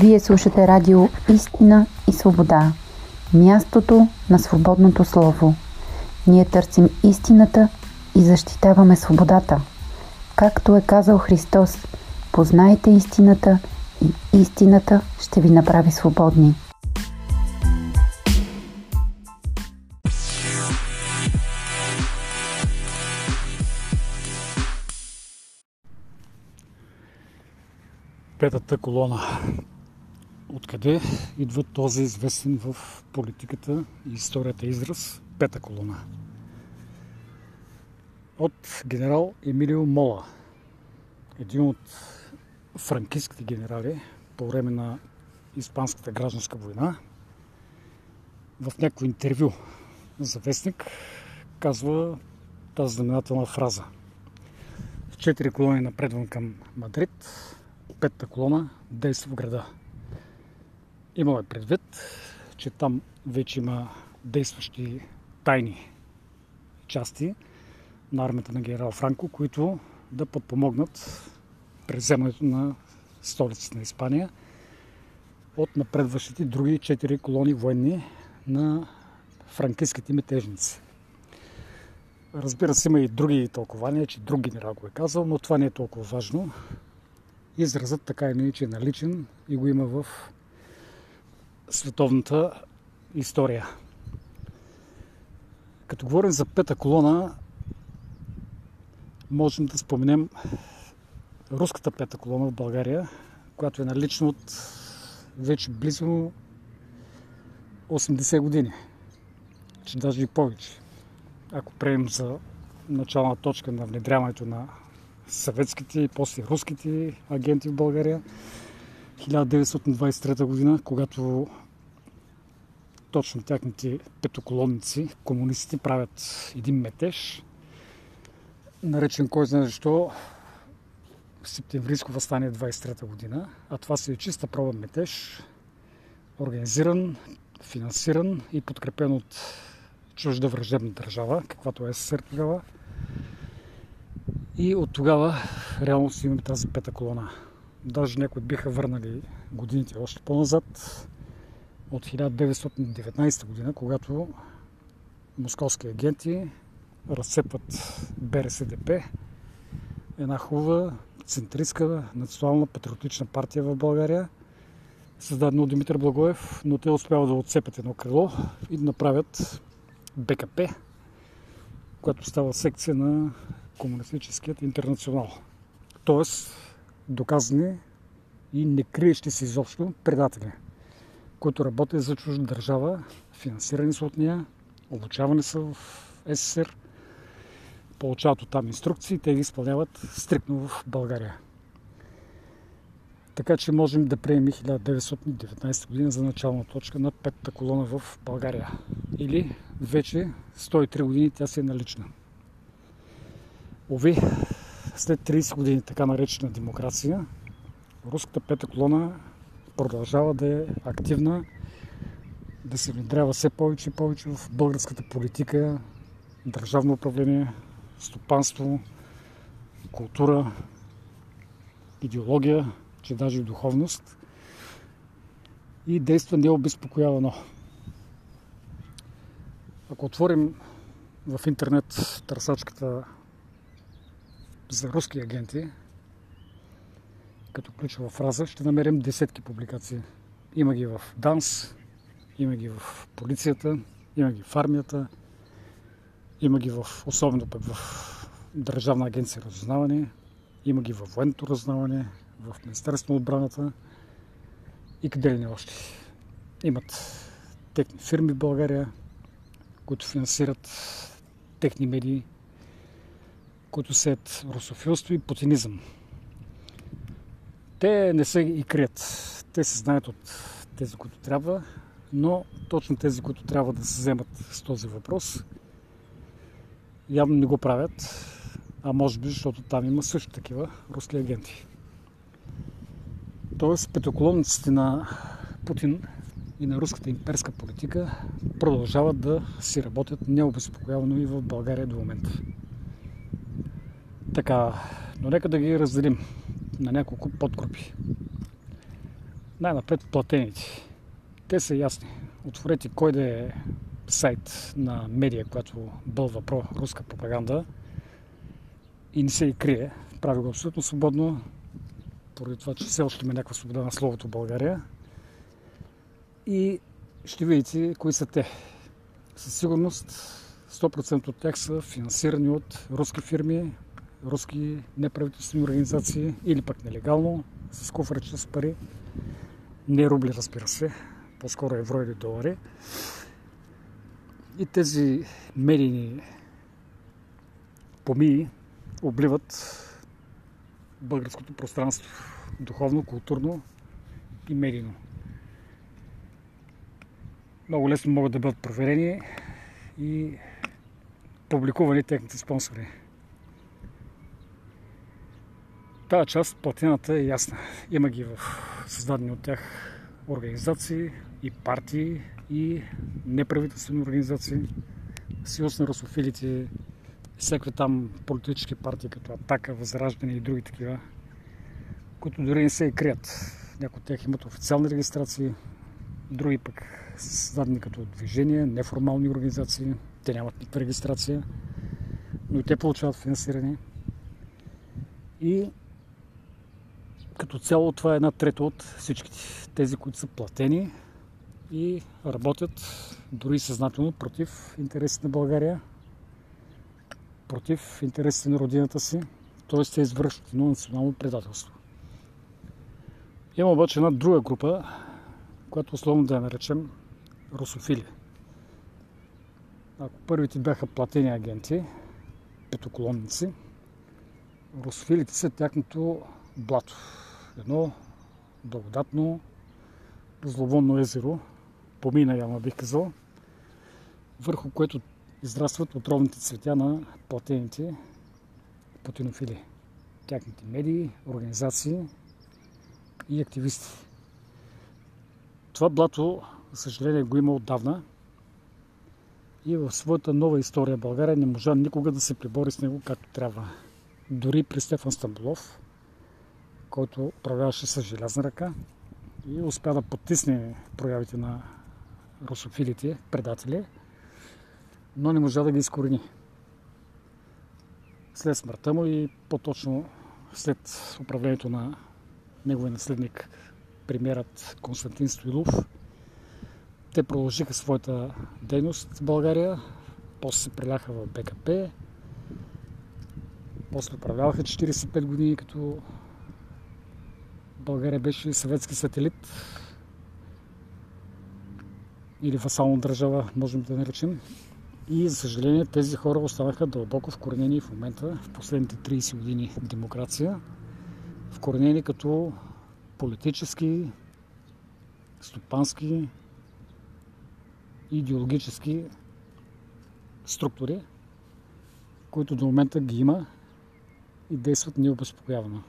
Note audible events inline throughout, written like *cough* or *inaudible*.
Вие слушате радио Истина и свобода. Мястото на свободното слово. Ние търсим истината и защитаваме свободата. Както е казал Христос, познайте истината и истината ще ви направи свободни. Петата колона. Откъде идва този известен в политиката и историята израз пета колона? От генерал Емилио Мола, един от франкистските генерали по време на Испанската гражданска война. В някакво интервю за вестник казва тази знаменателна фраза. В четири колони напредвам към Мадрид, петата колона действа в града. Имаме предвид, че там вече има действащи тайни части на армията на генерал Франко, които да подпомогнат преземането на столицата на Испания от напредващите други четири колони военни на франкистските метежници. Разбира се, има и други тълкования, че друг генерал го е казал, но това не е толкова важно. Изразът така или иначе е наличен и го има в световната история. Като говорим за пета колона, можем да споменем руската пета колона в България, която е налична от вече близо 80 години. Че даже и повече. Ако приемем за начална точка на внедряването на съветските и после руските агенти в България. 1923 година, когато точно тяхните петоколонници, комунистите, правят един метеж, наречен кой знае защо септемврийско възстание 23 година, а това си е чиста проба метеж, организиран, финансиран и подкрепен от чужда враждебна държава, каквато е СССР тогава. И от тогава реално си имаме тази пета колона. Даже някои биха върнали годините още по-назад, от 1919 година, когато московски агенти разцепват БРСДП, една хубава центристка национална патриотична партия в България, създадена от Димитър Благоев, но те успяват да отцепят едно крило и да направят БКП, която става секция на комунистическият интернационал. Тоест, доказани и не криещи се изобщо предатели, които работят за чужда държава, финансирани са от нея, обучавани са в СССР, получават от там инструкции те ги изпълняват стрикно в България. Така че можем да приемем 1919 година за начална точка на петата колона в България. Или вече 103 години тя си е налична. Ови, след 30 години така наречена демокрация, руската пета колона продължава да е активна, да се внедрява все повече и повече в българската политика, държавно управление, стопанство, култура, идеология, че даже и духовност и действа необезпокоявано. Ако отворим в интернет търсачката за руски агенти, като ключова фраза, ще намерим десетки публикации. Има ги в ДАНС, има ги в полицията, има ги в армията, има ги в, особено пък в Държавна агенция разузнаване, има ги в военното разузнаване, в Министерството на отбраната и къде ли не още. Имат техни фирми в България, които финансират техни медии, които сеят русофилство и путинизъм. Те не се и крият. Те се знаят от тези, които трябва, но точно тези, които трябва да се вземат с този въпрос, явно не го правят, а може би, защото там има също такива руски агенти. Тоест, петоколонниците на Путин и на руската имперска политика продължават да си работят необезпокоявано и в България до момента. Така, но нека да ги разделим на няколко подгрупи. Най-напред платените. Те са ясни. Отворете кой да е сайт на медия, която бълва про-руска пропаганда и не се и крие. Прави го абсолютно свободно, поради това, че все още има някаква свобода на словото в България. И ще видите кои са те. Със сигурност 100% от тях са финансирани от руски фирми, руски неправителствени организации или пък нелегално, с куфарчета с пари. Не рубли, разбира се, по-скоро евро или долари. И тези медийни помии обливат българското пространство духовно, културно и медийно. Много лесно могат да бъдат проверени и публикувани техните спонсори. Тая част, платината е ясна. Има ги в създадени от тях организации и партии и неправителствени организации. Съюз на русофилите, всякакви там политически партии, като Атака, Възраждане и други такива, които дори не се и крият. Някои от тях имат официални регистрации, други пък са създадени като движения, неформални организации. Те нямат никаква регистрация, но и те получават финансиране. И като цяло това е една трета от всичките. Тези, които са платени и работят дори съзнателно против интересите на България, против интересите на родината си, т.е. те извършват едно национално предателство. Има обаче една друга група, която условно да я наречем русофили. Ако първите бяха платени агенти, петоколонници, русофилите са тяхното блато. Едно благодатно, зловонно езеро, помина яма бих казал, върху което израстват отровните цветя на платените путинофили. Тяхните медии, организации и активисти. Това блато, съжаление, го има отдавна и в своята нова история България не можа никога да се прибори с него както трябва. Дори при Стефан Стамбулов, който управляваше с желязна ръка и успя да потисне проявите на русофилите, предатели, но не можа да ги изкорени. След смъртта му и по-точно след управлението на неговия наследник, премьерът Константин Стоилов, те продължиха своята дейност в България, после се преляха в БКП, после управляваха 45 години, като България беше съветски сателит или васална държава, можем да наречем. И, за съжаление, тези хора останаха дълбоко вкоренени в момента, в последните 30 години демокрация, вкоренени като политически, стопански идеологически структури, които до момента ги има и действат необезпокоявано.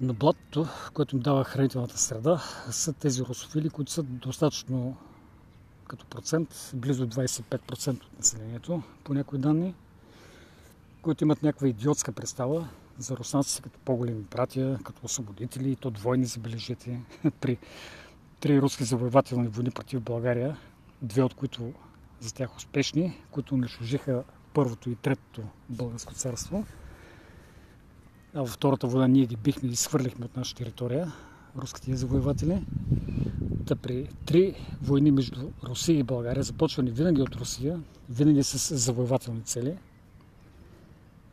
На блатото, което им дава хранителната среда, са тези русофили, които са достатъчно като процент, близо 25% от населението, по някои данни, които имат някаква идиотска представа за руснаците като по-големи братя, като освободители, и то двойни забележите при *laughs* три руски завоевателни войни против България, две от които за тях успешни, които унищожиха първото и третото българско царство. Във втората война ние ги бихме и свърлихме от наша територия, руските завоеватели. Та при три войни между Русия и България, започвани винаги от Русия, винаги с завоевателни цели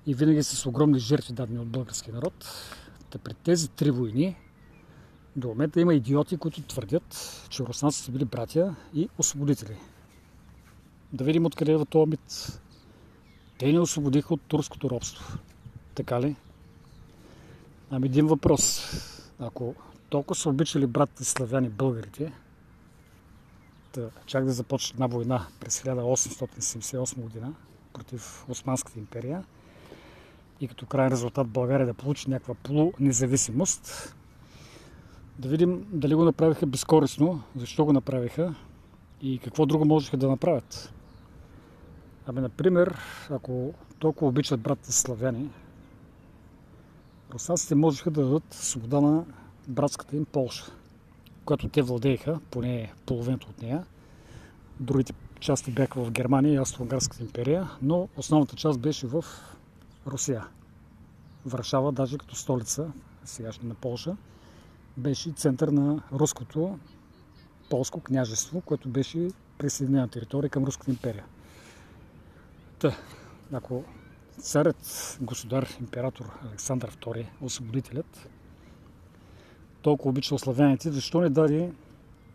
и винаги с огромни жертви дадени от българския народ, та при тези три войни до момента има идиоти, които твърдят, че руснаците били братя и освободители. Да видим откъде е този мит. Те ни освободиха от турското робство. Така ли? Ами един въпрос. Ако толкова са обичали братите славяни българите, да, чак да започне една война през 1878 година против Османската империя и като крайен резултат България да получи някаква полунезависимост, да видим дали го направиха безкорисно, защо го направиха и какво друго можеха да направят. Ами, например, ако толкова обичат братите славяни, руснаците можеха да дадат свобода на братската им Полша, която те владееха, поне половината от нея. Другите части бяха в Германия и Австро-Унгарската империя, но основната част беше в Русия. Варшава, даже като столица, сегашна на Полша, беше център на руското полско княжество, което беше присъединена територия към Руската империя. Та, ако царят, государ, император Александър II, освободителят, толкова обичал славяните, защо не даде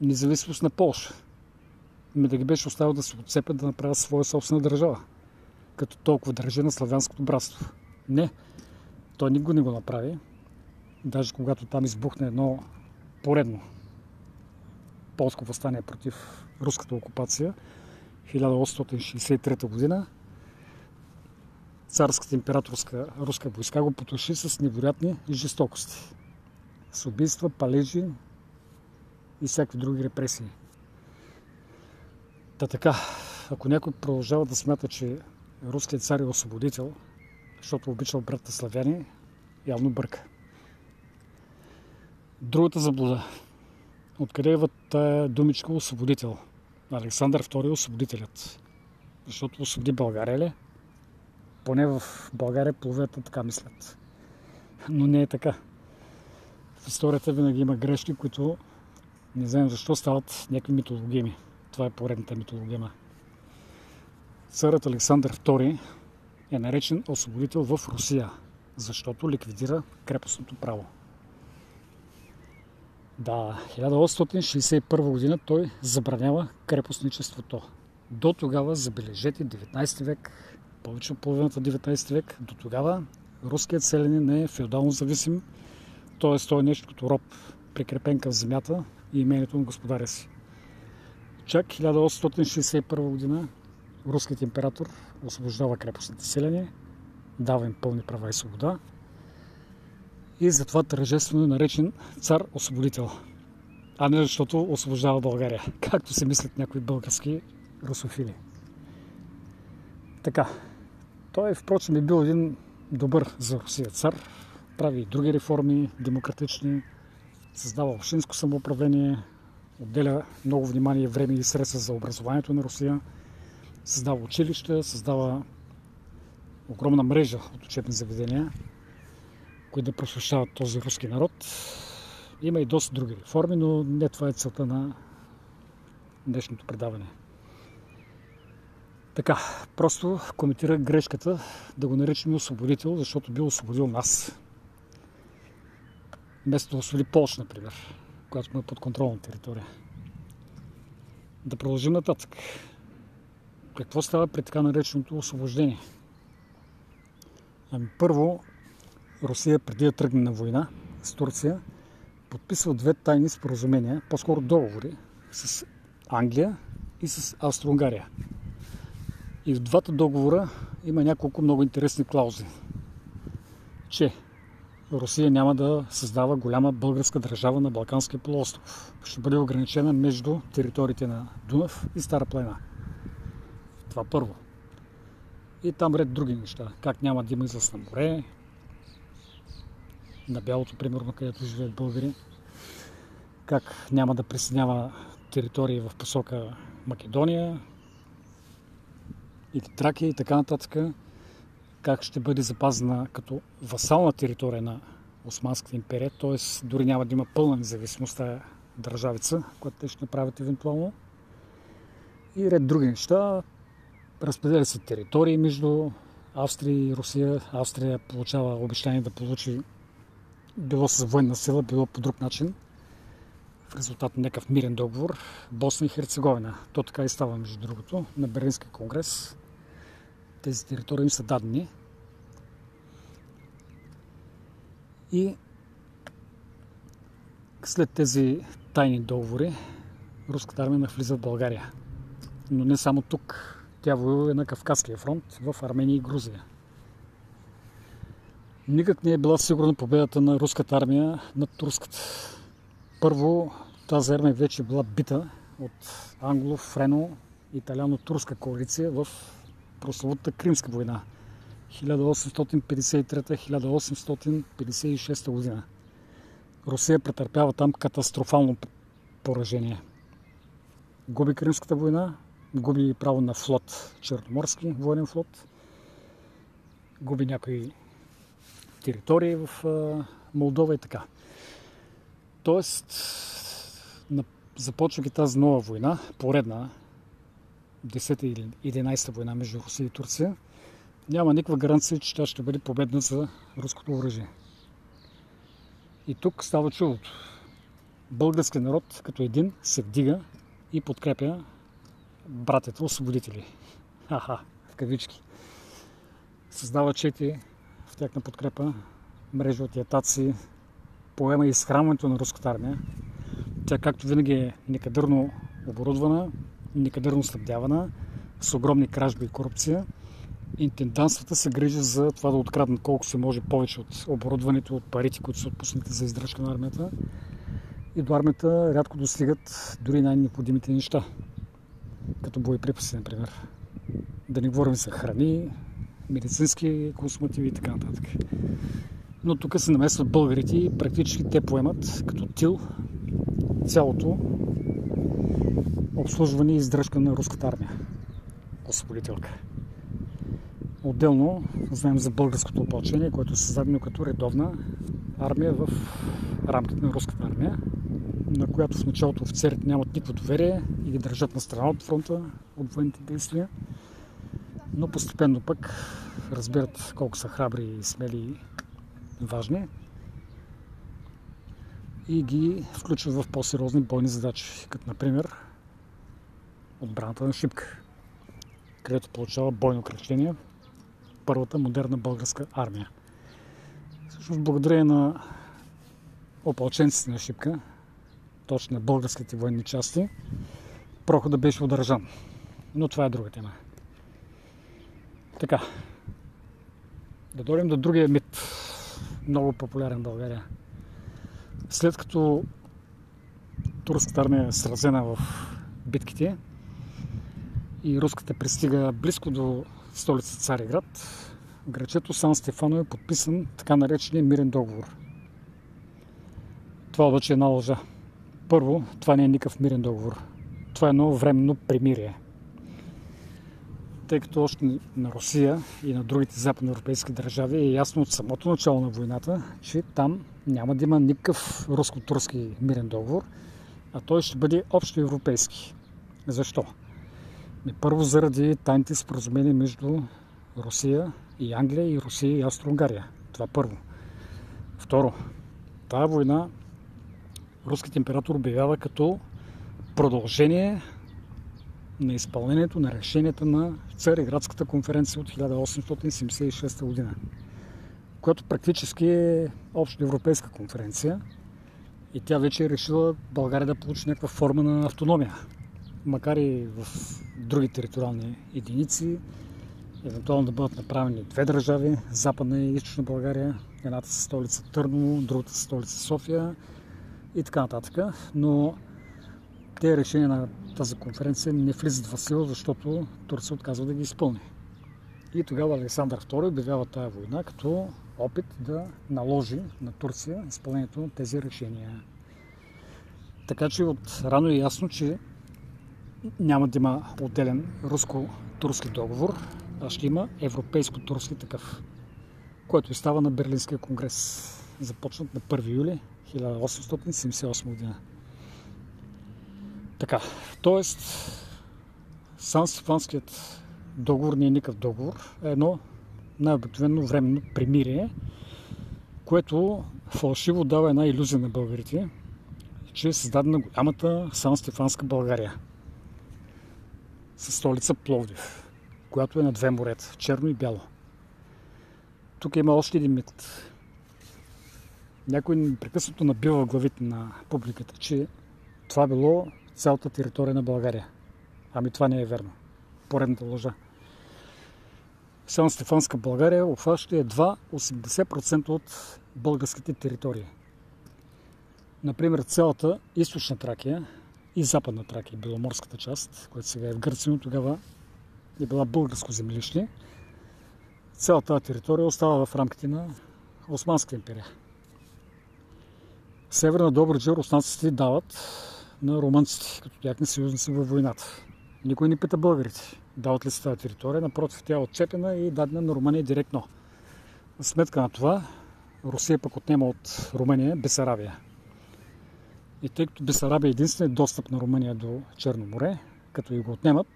независимост на Полша? Ми да ги беше оставил да се отцепят да направят своя собствена държава, като толкова държи на славянското братство. Не, той никога не го направи. Даже когато там избухне едно поредно полско възстание против руската окупация 1863 година, царската императорска руска войска го потуши с невероятни жестокости. С убийства, палежи и всякакви други репресии. Та така, ако някой продължава да смята, че руският цар е освободител, защото обичал братта славяни, явно бърка. Другата заблуда. Откъде е тая думичка освободител? Александър II е освободителят. Защото освободи България ли? Поне в България половината така мислят. Но не е така. В историята винаги има грешки, които не знаем защо стават някакви митологеми. Това е поредната митологема. Царът Александър II е наречен освободител в Русия, защото ликвидира крепостното право. Да, 1861 година той забранява крепостничеството. До тогава, забележете, 19 век, повече от половината 19 век, до тогава руският селянин е феодално зависим, т.е. той е нещо като роб, прикрепен към земята и имението на господаря си. Чак 1861 година руският император освобождава крепостните селяни, дава им пълни права и свобода и затова тържествено е наречен цар-освободител. А не защото освобождава България, както се мислят някои български русофили. Така, той впрочем е бил един добър за Русия цар, прави и други реформи, демократични, създава общинско самоуправление, отделя много внимание, време и средства за образованието на Русия, създава училища, създава огромна мрежа от учебни заведения, които да просвещават този руски народ. Има и доста други реформи, но не това е целта на днешното предаване. Така, просто коментира грешката да го наричаме освободител, защото бил освободил нас. Вместо да освободи Полша, например, която му е под контролна територия. Да продължим нататък. Какво става при така нареченото освобождение? Ами първо, Русия преди да тръгне на война с Турция, подписва две тайни споразумения, по-скоро договори с Англия и с Австро-Унгария. И в двата договора има няколко много интересни клаузи. Че Русия няма да създава голяма българска държава на Балканския полуостров. Ще бъде ограничена между териториите на Дунав и Стара плана. Това първо. И там ред други неща. Как няма да има излъз на море, на бялото, примерно, където живеят българи. Как няма да присъединява територии в посока Македония, и Тракия и така нататък. Как ще бъде запазена като васална територия на Османската империя, т.е. дори няма да има пълна независимост държавица, която те ще направят евентуално. И ред други неща. Разпределя се територии между Австрия и Русия. Австрия получава обещание да получи било с военна сила, било по друг начин, в резултат на някакъв мирен договор, Босна и Херцеговина. То така и става, между другото, на Берлинския конгрес. Тези територии им са дадени. И след тези тайни договори, руската армия навлиза в България. Но не само тук. Тя воюва на Кавказския фронт в Армения и Грузия. Никак не е била сигурна победата на руската армия над турската. Първо, тази армия вече е била бита от англо-френо-италяно-турска коалиция в прословутата Кримска война 1853-1856 година, Русия претърпява там катастрофално поражение. Губи Кримската война, губи право на флот, Черноморски военен флот, губи някои територии в Молдова и така. Тоест, започвайки тази нова война, поредна, 10 или 11 война между Русия и Турция, няма никаква гаранция, че тя ще бъде победна за руското оръжие. И тук става чудото. Българският народ като един се вдига и подкрепя братята освободители. Ха-ха, в кавички. Създава чети в тяхна подкрепа, мрежа от ятаци, поема и изхранването на руската армия. Тя, както винаги, е некадърно оборудвана, некадърно снабдявана, с огромни кражби и корупция. Интендантствата се грижи за това да откраднат колко се може повече от оборудването, от парите, които са отпуснати за издръжка на армията. И до армията рядко достигат дори най-необходимите неща, като боеприпаси, например. Да не говорим за храни, медицински консумативи и така нататък. Но тук се намесват българите и практически те поемат като тил цялото обслужване и издръжка на руската армия. Освободителка. Отделно знаем за българското опълчение, което е създадено като редовна армия в рамките на руската армия, на която в началото офицерите нямат никакво доверие и ги държат на страна от фронта, от военните действия, но постепенно пък разбират колко са храбри и смели и важни и ги включват в по-сериозни бойни задачи, като например отбраната на Шипка, където получава бойно кръщение първата модерна българска армия. Всъщност благодарение на опълченците на Шипка, точно на българските военни части, прохода беше удържан. Но това е друга тема. Така. Да дойдем до другия мит, много популярен в България. След като турската армия е сразена в битките и руската пристига близко до столица Цареград, в грачето Сан Стефано е подписан така наречения мирен договор. Това обаче е една лъжа. Първо, това не е никакъв мирен договор. Това е едно временно примирие. Тъй като още на Русия и на другите западноевропейски държави е ясно от самото начало на войната, че там няма да има никакъв руско-турски мирен договор, а той ще бъде общо европейски. Защо? Първо заради тайните споразумения между Русия и Англия и Русия и Австро-Унгария. Това първо. Второ, тази война руският император обявява като продължение на изпълнението на решенията на Цареградската конференция от 1876 година, която практически е общо европейска конференция и тя вече е решила България да получи някаква форма на автономия макар и в други териториални единици, евентуално да бъдат направени две държави, Западна и Източна България, едната със столица Търново, другата със столица София и така нататък. Но те решения на тази конференция не влизат в сила, защото Турция отказва да ги изпълни. И тогава Александър II обявява тази война като опит да наложи на Турция изпълнението на тези решения. Така че от рано е ясно, че няма да има отделен руско-турски договор, а ще има европейско-турски такъв, който става на Берлинския конгрес, започнат на 1 юли 1878 година. Така, т.е. Сан-Стефанският договор не е никакъв договор, е едно най-обикновено временно примирие, което фалшиво дава една иллюзия на българите, че е създадена голямата Сан-Стефанска България – със столица Пловдив, която е на две морета, черно и бяло. Тук има още един мит. Някой непрекъснато набива в главите на публиката, че това било цялата територия на България. Ами това не е верно. Поредната лъжа. Сан Стефанска България обхваща едва 80% от българските територии. Например, цялата източна Тракия и Западна Тракия, Беломорската част, която сега е в Гърция, но тогава е била българско землище. Цялата територия остава в рамките на Османска империя. Северна Добруджа руснаците дават на румънците, като тяхни съюзници във войната. Никой не пита българите. Дават ли се тази територия? Напротив, тя е отцепена и дадена на Румъния директно. Сметка на това, Русия пък отнема от Румъния Бесарабия. И тъй като Бесарабия е единственият достъп на Румъния до Черно море, като и го отнемат,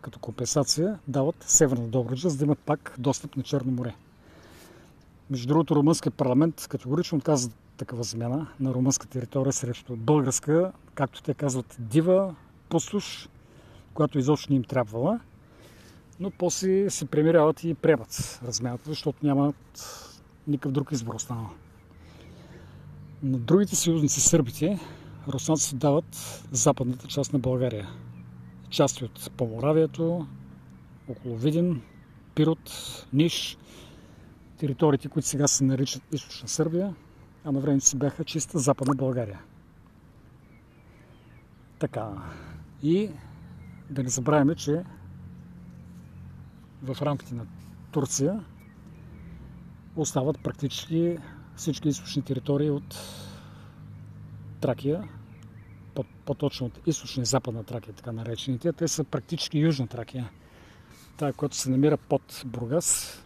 като компенсация, дават Северна Добруджа, за да имат пак достъп на Черно море. Между другото, румънският парламент категорично отказва такава замяна на румънска територия срещу българска, както те казват, дива пустош, която изобщо не им трябвала. Но после се премиряват и приемат размяната, защото нямат никакъв друг избор останал. На другите съюзници сърбите, руснаците дават западната част на България. Части от Поморавието, около Видин, Пирот, Ниш, териториите, които сега се наричат Източна Сърбия, а на времето си бяха чиста Западна България. Така. И да не забравяме, че в рамките на Турция остават практически всички източни територии от Тракия, по-точно от източна и западна Тракия, така наречените. Те са практически южна Тракия. Тая, която се намира под Бургас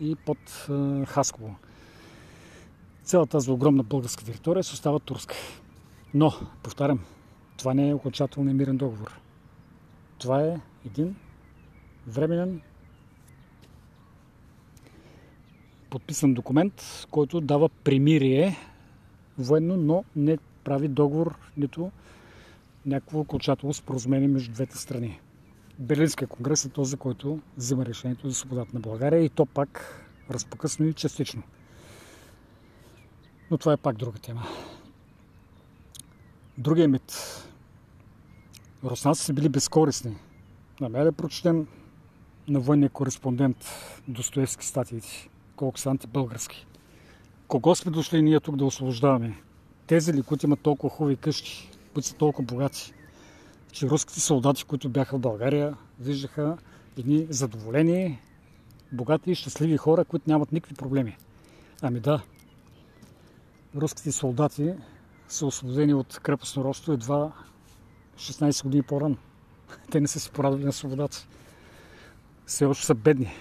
и под Хасково. Цялата тази огромна българска територия се остава турска. Но, повтарям, това не е окончателният мирен договор. Това е един временен подписан документ, който дава примирие военно, но не прави договор, нито някакво окончателно споразумение между двете страни. Берлинския конгрес е този, който взима решението за свободата на България и то пак разпокъсно и частично. Но това е пак друга тема. Другия мит. Руснаците били безкорисни. Намеря да прочетем на военния кореспондент Достоевски статиите, колко са антибългарски. Кого сме дошли ние тук да освобождаваме? Тези ли, които имат толкова хубави къщи, които са толкова богати? Че руските солдати, които бяха в България, виждаха едни задоволени, богати и щастливи хора, които нямат никакви проблеми. Ами да, руските солдати са освободени от крепостно робство едва 16 години по-рано. *laughs* Те не са си порадвали на свободата. Все още са бедни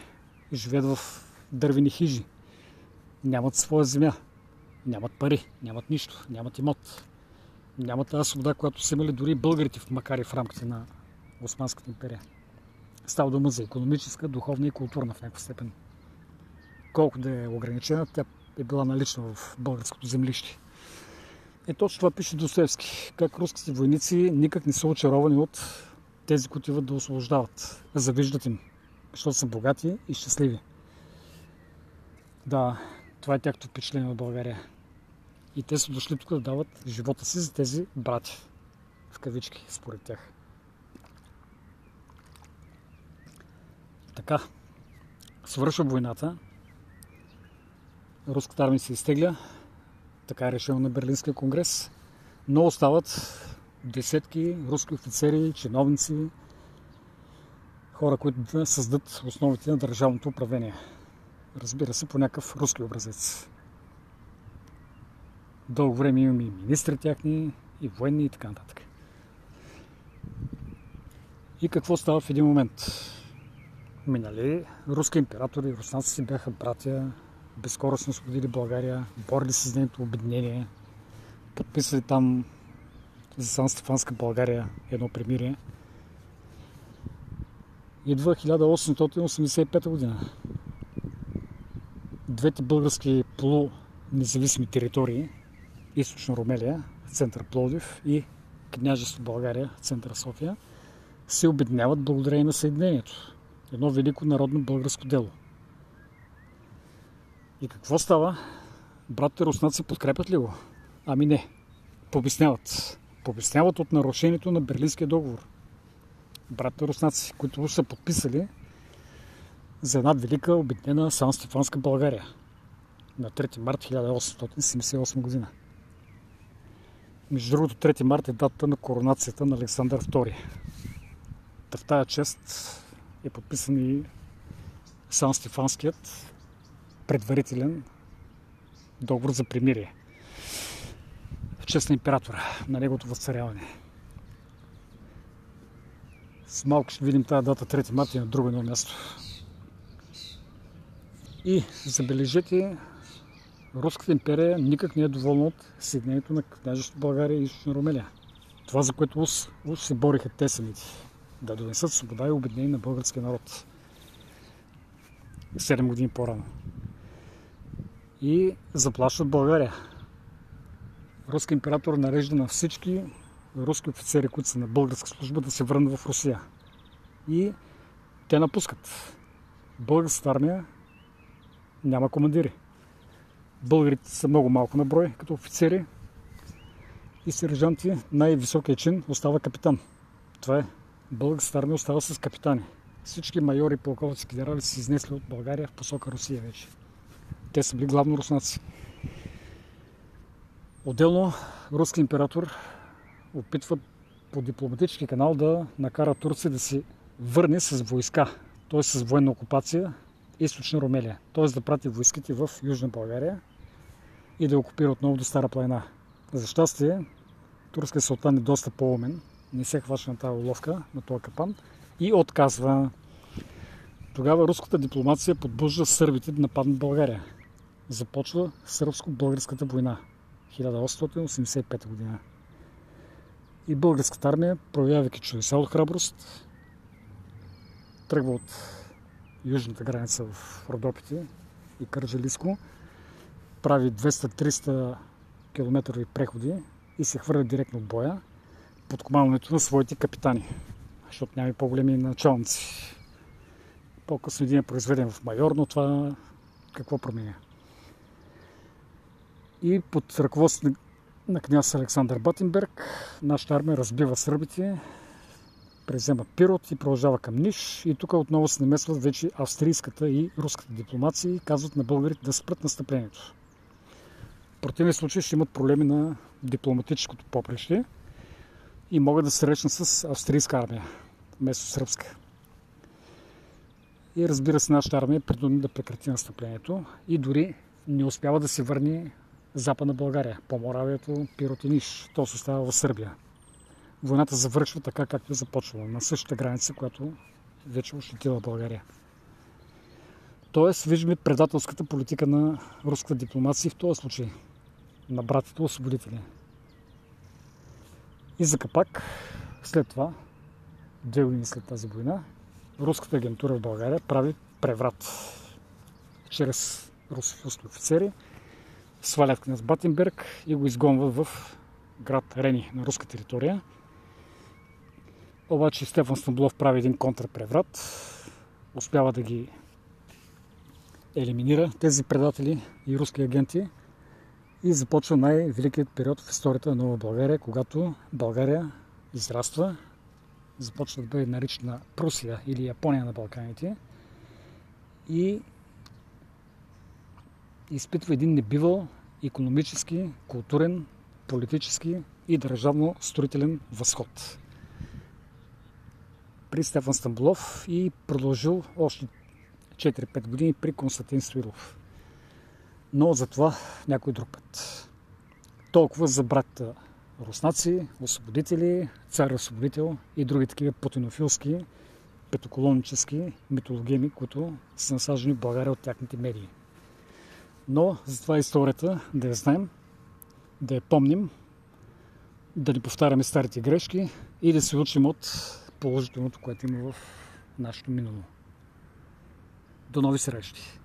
и живеят в дървени хижи. Нямат своя земя. Нямат пари, нямат нищо, нямат имот. Нямат тази свобода, която са имали дори българите, макар и в рамките на Османската империя. Става дума за економическа, духовна и културна в някаква степен. Колко да е ограничена, тя е била налична в българското землище. Е точно това пише Достоевски. Как руските войници никак не са очаровани от тези, които идват да освобождават. Завиждат им, защото са богати и щастливи. Да, това е тяхното впечатление в България. И те са дошли тук да дават живота си за тези брати. В кавички, според тях. Така, свършва войната. Руската армия се изтегля. Така е решено на Берлинския конгрес. Но остават десетки руски офицери, чиновници, хора, които да създадат основите на държавното управление. Разбира се, по някакъв руски образец. Дълго време имаме и министри тяхни, и военни и така нататък. И какво става в един момент? Минали руски императори, руснаци си бяха братя, безкоростно освободили България, борили се с нейното обединение, подписали там за Сан Стефанска България едно примирие. Идва 1885 година. Двете български полунезависими територии, източна Румелия, център Плодив и княжество България, център София, се обединяват благодарение на Съединението. Едно велико народно българско дело. И какво става? Братите руснаци подкрепят ли го? Ами не. Побесняват. Побесняват от нарушението на Берлинския договор. Братите руснаци, които са подписали за една велика обединена Сан-Стефанска България на 3 март 1878 година. Между другото, 3 март е дата на коронацията на Александър II. Та в тая чест е подписан и Сан-Стефанският предварителен договор за примирие. в чест на императора, на неговото възцаряване. С малко ще видим тази дата 3 марта на друго едно място. И забележете, Руската империя никак не е доволна от съединението на княжество България и Източна Румелия. Това, за което уж, уж се бориха те самите. Да донесат свобода и обединение на българския народ. 7 години по-рано. И заплащат България. Руски император нарежда на всички руски офицери, които са на българска служба, да се върнат в Русия. И те напускат. Българската армия няма командири. Българите са много малко на брой като офицери и сержанти. Най-високият чин остава капитан. Това е българската армия остава с капитани. Всички майори и полковници генерали са изнесли от България в посока Русия вече. Те са били главно руснаци. Отделно руски император опитва по дипломатически канал да накара Турция да се върне с войска, т.е. с военна окупация източна Румелия. Т.е. да прати войските в Южна България и да окупира отново до Стара планина. За щастие, турският султан е доста по-умен, не се хваща на тази уловка, на този капан и отказва. Тогава руската дипломация подбужда сърбите да нападнат България. Започва сръбско-българската война 1885 година. И българската армия, проявявайки чудеса от храброст, тръгва от южната граница в Родопите и Кържалиско, прави 200-300 км преходи и се хвърля директно от боя под командването на своите капитани, защото няма и по-големи началници. По-късно един е произведен в майор, но това какво променя? И под ръководство на княз Александър Батенберг нашата армия разбива сърбите, презема Пирот и продължава към Ниш. И тук отново се намесват вече австрийската и руската дипломация и казват на българите да спрат настъплението. В противен случай ще имат проблеми на дипломатическото поприще и могат да се срещнат с австрийска армия, вместо сръбска. И разбира се, нашата армия е принудена да прекрати настъплението и дори не успява да се върне Западна България, по Моравието, Пирот и Ниш. То се остава в Сърбия. Войната завършва така, както е започвала, на същата граница, която вече ощетила България. Тоест, виждаме предателската политика на руската дипломация в този случай на братите освободители. И за капак, след това, две години след тази война, руската агентура в България прави преврат чрез русофилски офицери, свалят княз Батенберг и го изгонват в град Рени на руска територия. Обаче Стефан Стамбулов прави един контрпреврат, успява да ги елиминира тези предатели и руски агенти. И започва най-великият период в историята на Нова България, когато България израства, започва да бъде наричана Прусия или Япония на Балканите. И изпитва един небивал економически, културен, политически и държавно строителен възход. При Стефан Стамбулов и продължил още 4-5 години при Константин Стоилов. Но за това някой друг път. Толкова за братята руснаци, освободители, цар-освободител и други такива путинофилски, петоколонически митологеми, които са насажени в България от тяхните медии. Но за това е историята да я знаем, да я помним, да не повтаряме старите грешки и да се учим от положителното, което има в нашето минало. До нови срещи!